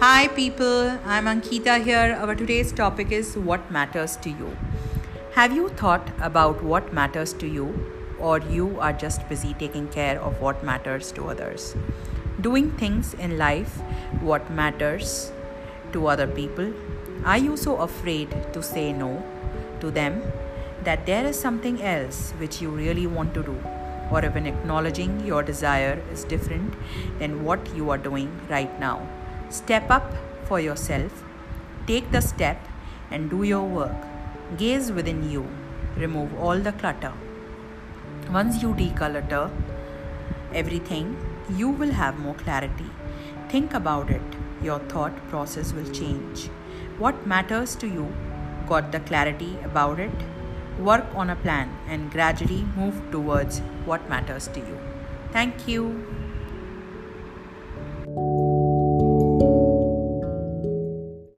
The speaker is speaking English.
Hi, people. I'm Ankita here. Our today's topic is what matters to you. Have you thought about what matters to you, or you are just busy taking care of what matters to others? Doing things in life what matters to other people? Are you so afraid to say no to them that there is something else which you really want to do? Or even acknowledging your desire is different than what you are doing right now? Step up for yourself, take the step, and do your work. Gaze within you, remove all the clutter. Once you declutter everything, you will have more clarity. Think about it, your thought process will change. What matters to you? Got the clarity about it? Work on a plan and gradually move towards what matters to you. Thank you.